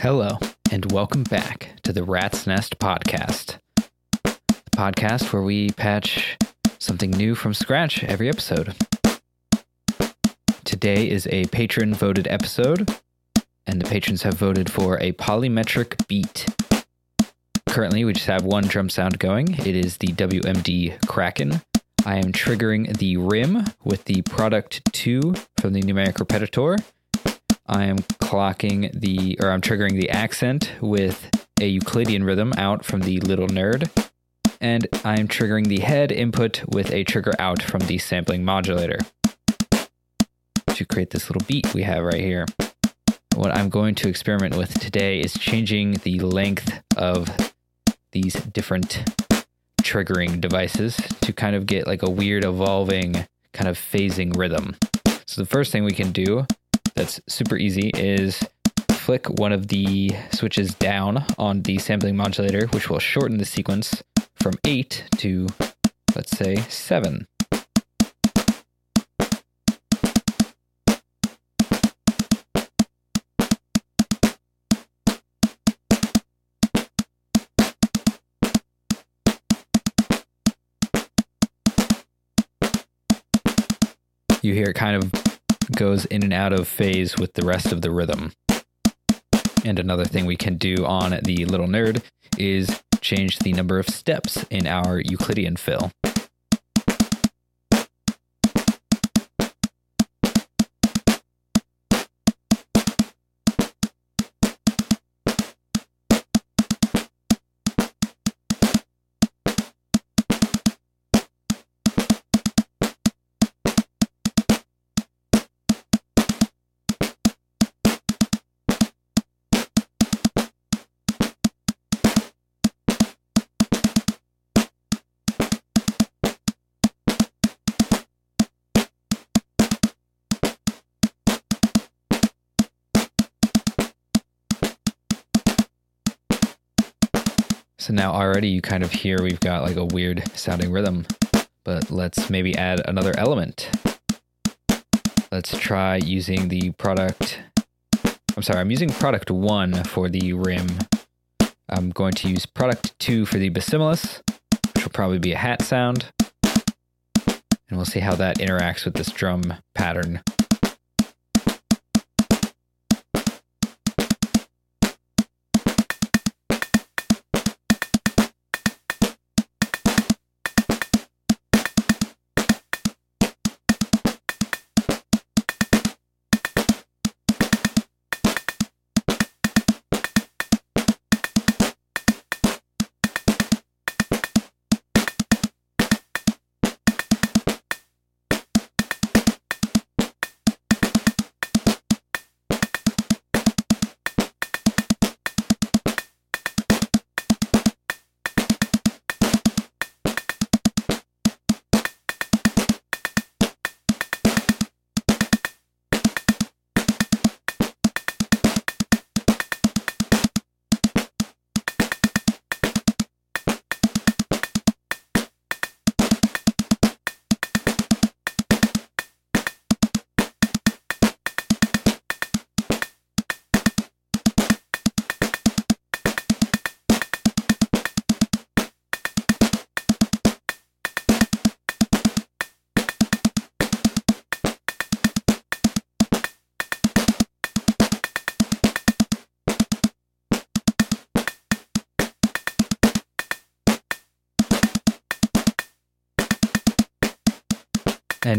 Hello, and welcome back to the Rat's Nest Podcast, the podcast where we patch something new from scratch every episode. Today is a patron voted episode, and the patrons have voted for a polymetric beat. Currently, we just have one drum sound going. It is the WMD Kraken. I am triggering the rim with the product 2 from the numeric repetitor I am clocking the, or I'm triggering the accent with a Euclidean rhythm out from the little nerd. And I'm triggering the head input with a trigger out from the sampling modulator to create this little beat we have right here. What I'm going to experiment with today is changing the length of these different triggering devices to kind of get like a weird evolving kind of phasing rhythm. So the first thing we can do that's super easy is flick one of the switches down on the sampling modulator, which will shorten the sequence from 8 to, let's say, 7. You hear it kind of goes in and out of phase with the rest of the rhythm. And another thing we can do on the little nerd is change the number of steps in our Euclidean fill. So now already you kind of hear we've got like a weird sounding rhythm, but let's maybe add another element. Let's try using the product. I'm sorry, I'm using product one for the rim. I'm going to use product two for the Basimilus, which will probably be a hat sound. And we'll see how that interacts with this drum pattern.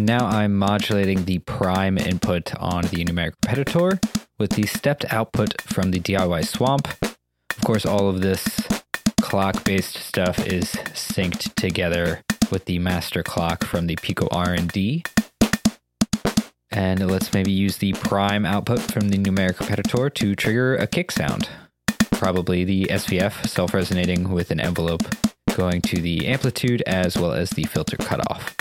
Now I'm modulating the prime input on the numeric repetitor with the stepped output from the DIY swamp. Of course, all of this clock based stuff is synced together with the master clock from the Pico RND. And let's maybe use the prime output from the numeric repetitor to trigger a kick sound. Probably the SVF self resonating with an envelope going to the amplitude as well as the filter cutoff.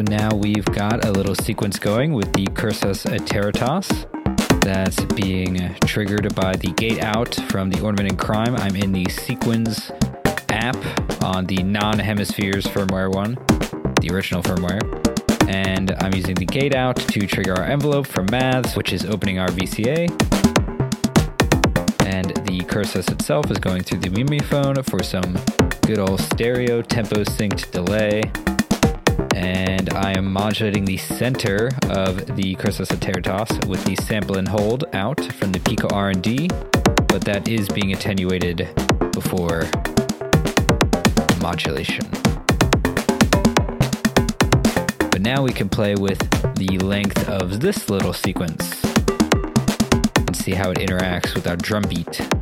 So now we've got a little sequence going with the Cursus Iteritas that's being triggered by the gate out from the Ornament and Crime. I'm in the Sequence app on the non hemispheres firmware one, the original firmware. And I'm using the gate out to trigger our envelope from Maths, which is opening our VCA. And the Cursus itself is going through the Mimeophon for some good old stereo tempo synced delay. And I am modulating the center of the Cursus Iteritas with the sample and hold out from the Pico RND, but that is being attenuated before modulation. But now we can play with the length of this little sequence and see how it interacts with our drum beat.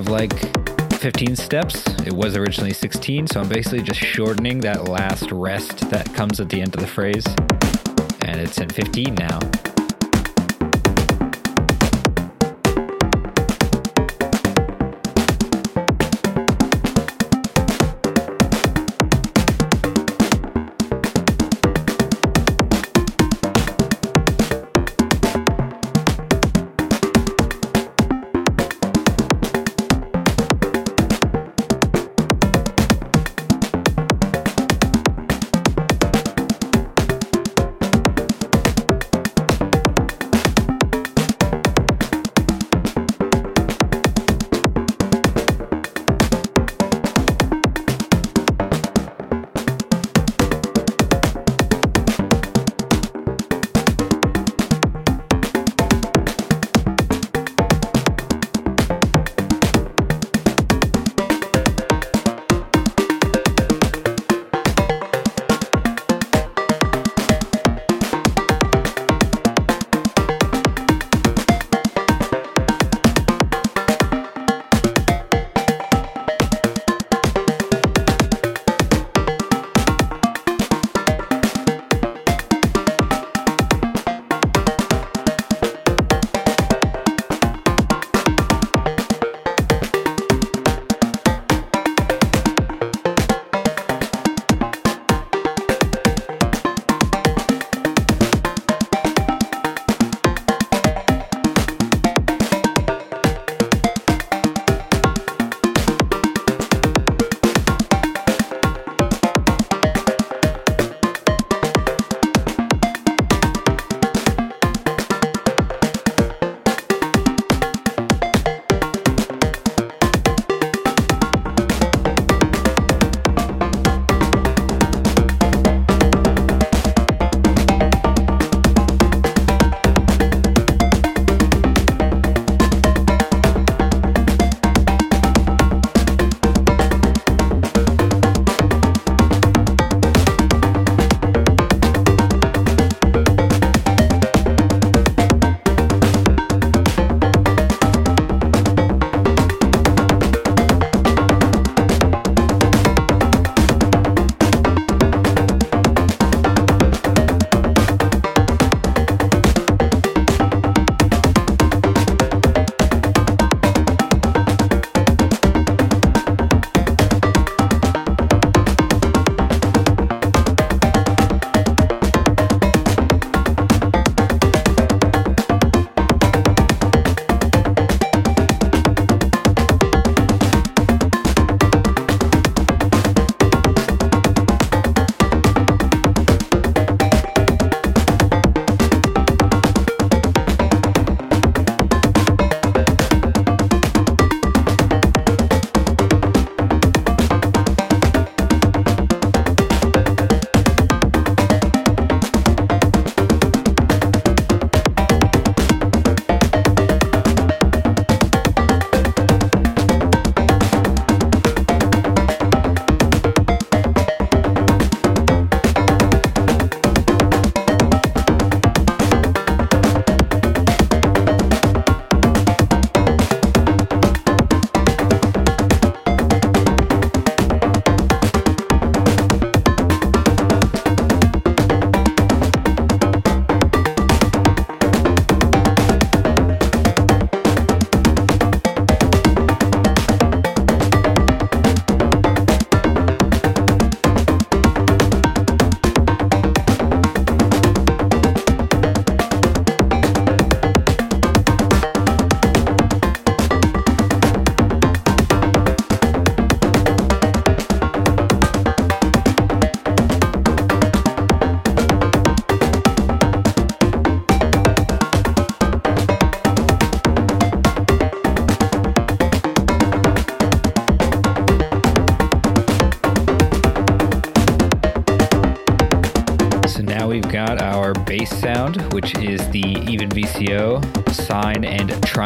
Of like 15 steps. It was originally 16, so I'm basically just shortening that last rest that comes at the end of the phrase. And it's in 15 now.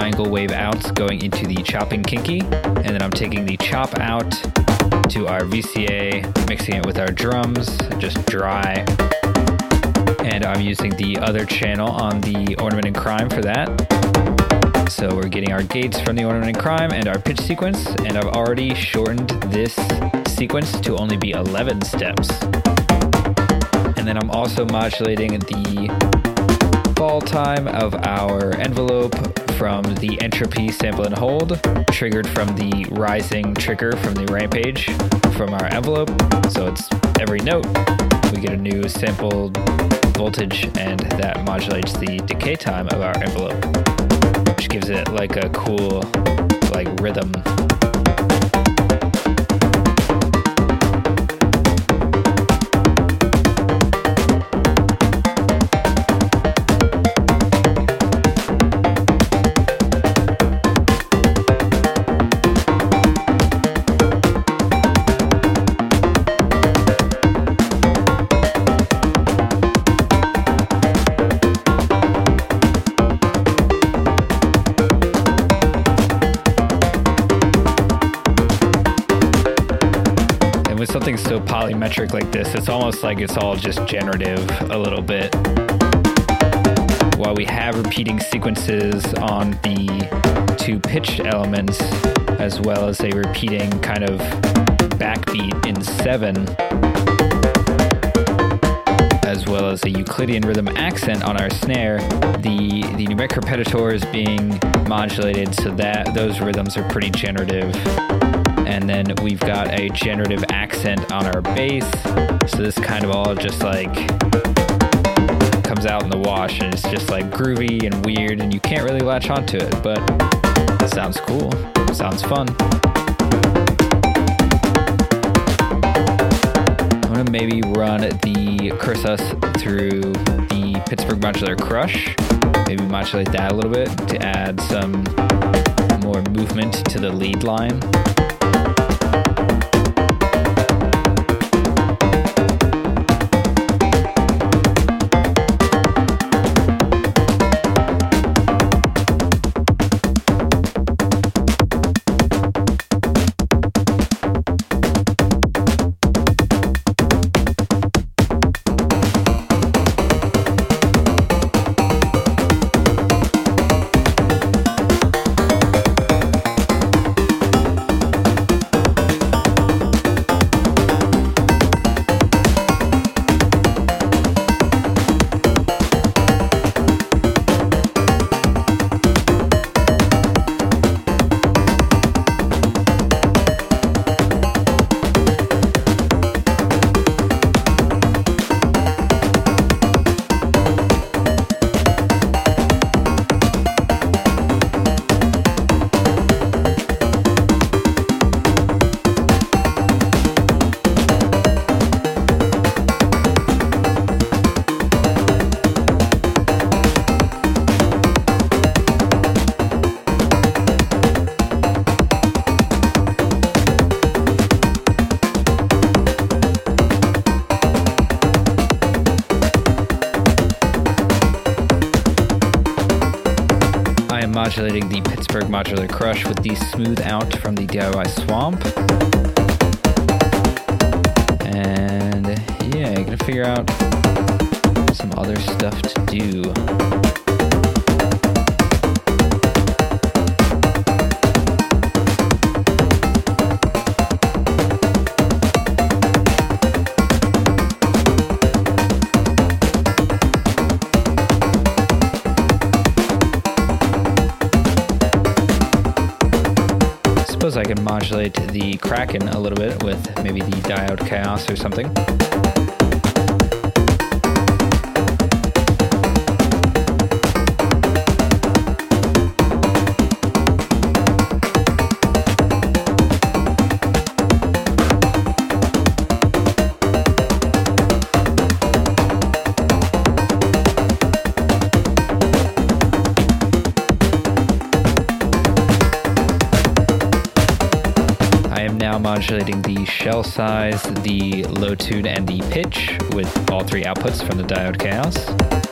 Triangle wave outs going into the chopping kinky. And then I'm taking the chop out to our VCA, mixing it with our drums, just dry. And I'm using the other channel on the Ornament and Crime for that. So we're getting our gates from the Ornament and Crime and our pitch sequence, and I've already shortened this sequence to only be 11 steps. And then I'm also modulating the fall time of our envelope from the entropy sample and hold, triggered from the rising trigger from the rampage from our envelope. So it's every note, we get a new sampled voltage, and that modulates the decay time of our envelope, which gives it like a cool like rhythm so polymetric like this, it's almost like it's all just generative a little bit. While we have repeating sequences on the two pitched elements, as well as a repeating kind of backbeat in seven, as well as a Euclidean rhythm accent on our snare, the the numeric repetitor is being modulated so that those rhythms are pretty generative and then we've got a generative accent on our bass. So this kind of all just like comes out in the wash and it's just like groovy and weird and you can't really latch onto it, but it sounds cool. It sounds fun. I'm gonna maybe run the Cursus through the Pittsburgh Modular Crush, maybe modulate that a little bit to add some more movement to the lead line. Modular Crush with the Smooth Out from the DIY Swamp. And yeah, gonna figure out some other stuff to do. Kraken a little bit with maybe the Diode Chaos or something. Modulating the shell size, the low tune, and the pitch with all three outputs from the diode chaos.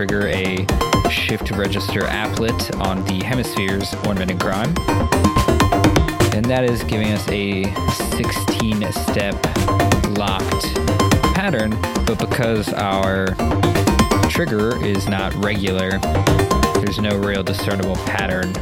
Trigger a shift register applet on the hemispheres ornament and crime. And that is giving us a 16 step locked pattern, but because our trigger is not regular, there's no real discernible pattern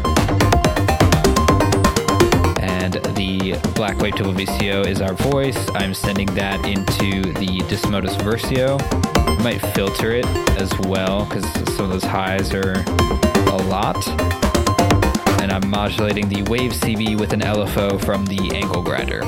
and the black Wave wavetable VCO is our voice. I'm sending that into the Desmodus Versio. I might filter it as well because some of those highs are a lot. And I'm modulating the Wave CV with an LFO from the Angle Grinder.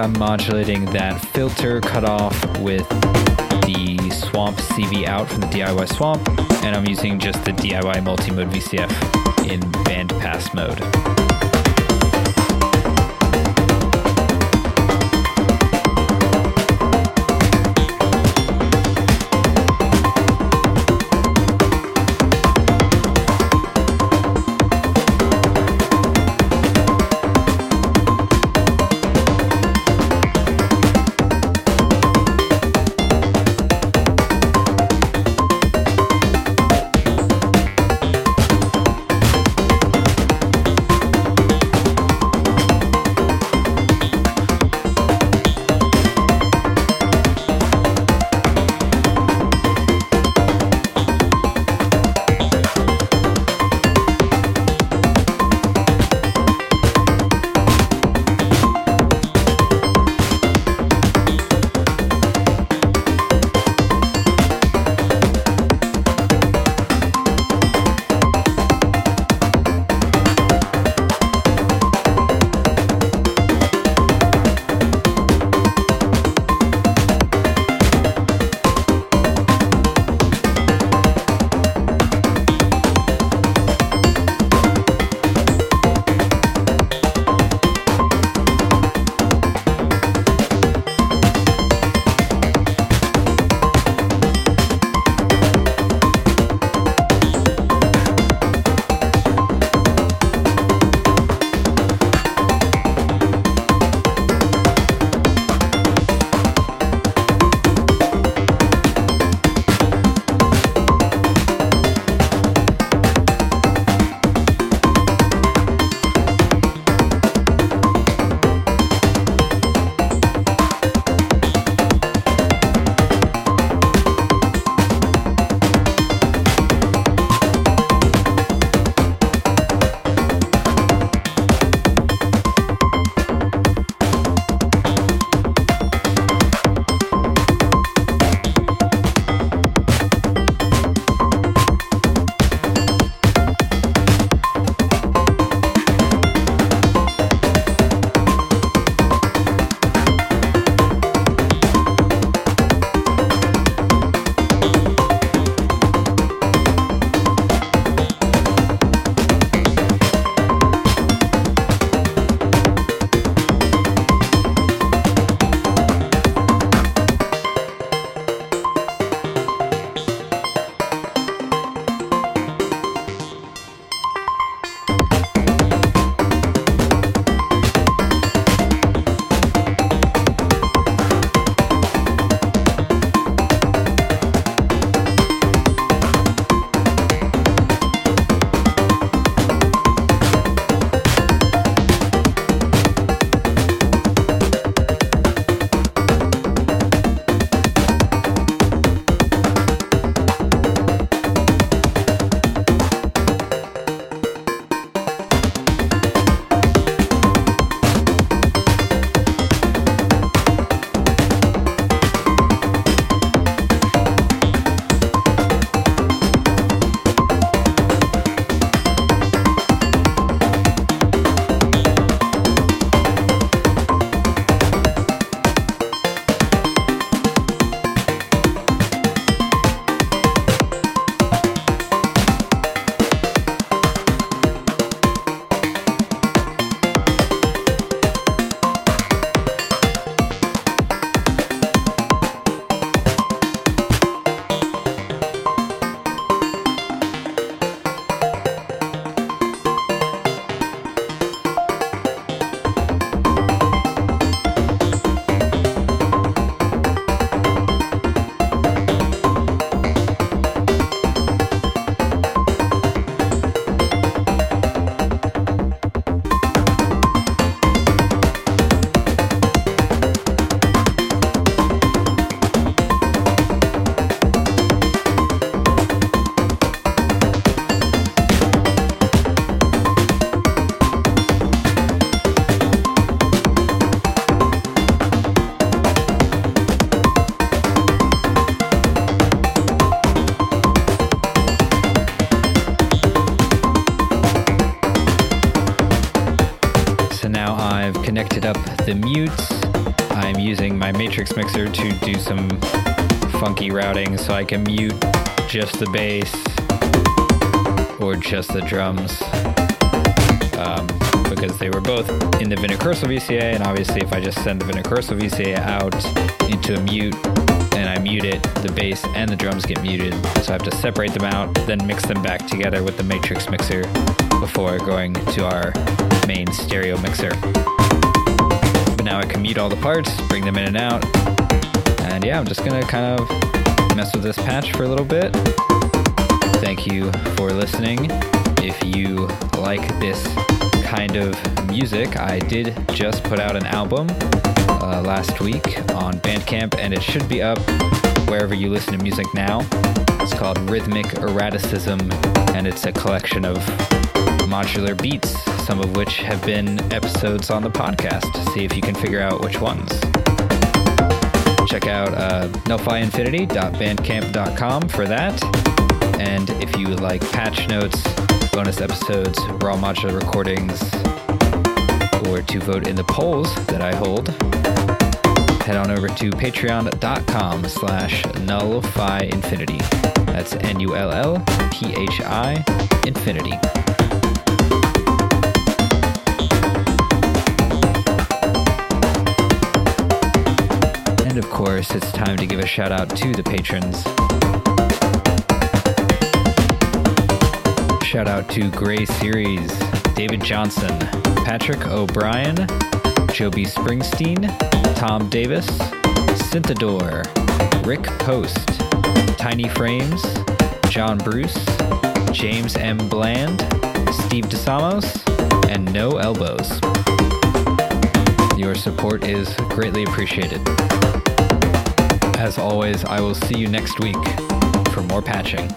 I'm modulating that filter cutoff with the Swamp CV out from the DIY Swamp, and I'm using just the DIY multi-mode VCF in band pass mode. Mixer to do some funky routing so I can mute just the bass or just the drums. Um, because they were both in the Vinacursal VCA, and obviously, if I just send the Vinacursal VCA out into a mute and I mute it, the bass and the drums get muted. So I have to separate them out, then mix them back together with the Matrix mixer before going to our main stereo mixer. But now I can mute all the parts, bring them in and out. And yeah, I'm just gonna kind of mess with this patch for a little bit. Thank you for listening. If you like this kind of music, I did just put out an album uh, last week on Bandcamp, and it should be up wherever you listen to music now. It's called Rhythmic Erraticism, and it's a collection of modular beats, some of which have been episodes on the podcast. See if you can figure out which ones. Check out uh, nullphiinfinity.bandcamp.com for that. And if you like patch notes, bonus episodes, raw modular recordings, or to vote in the polls that I hold, head on over to patreon.com slash nullphi-infinity. That's N-U-L-L-P-H-I infinity. And of course, it's time to give a shout out to the patrons. Shout out to Gray Series, David Johnson, Patrick O'Brien, Joby Springsteen, Tom Davis, Synthador, Rick Post, Tiny Frames, John Bruce, James M. Bland, Steve DeSamos, and No Elbows. Your support is greatly appreciated. As always, I will see you next week for more patching.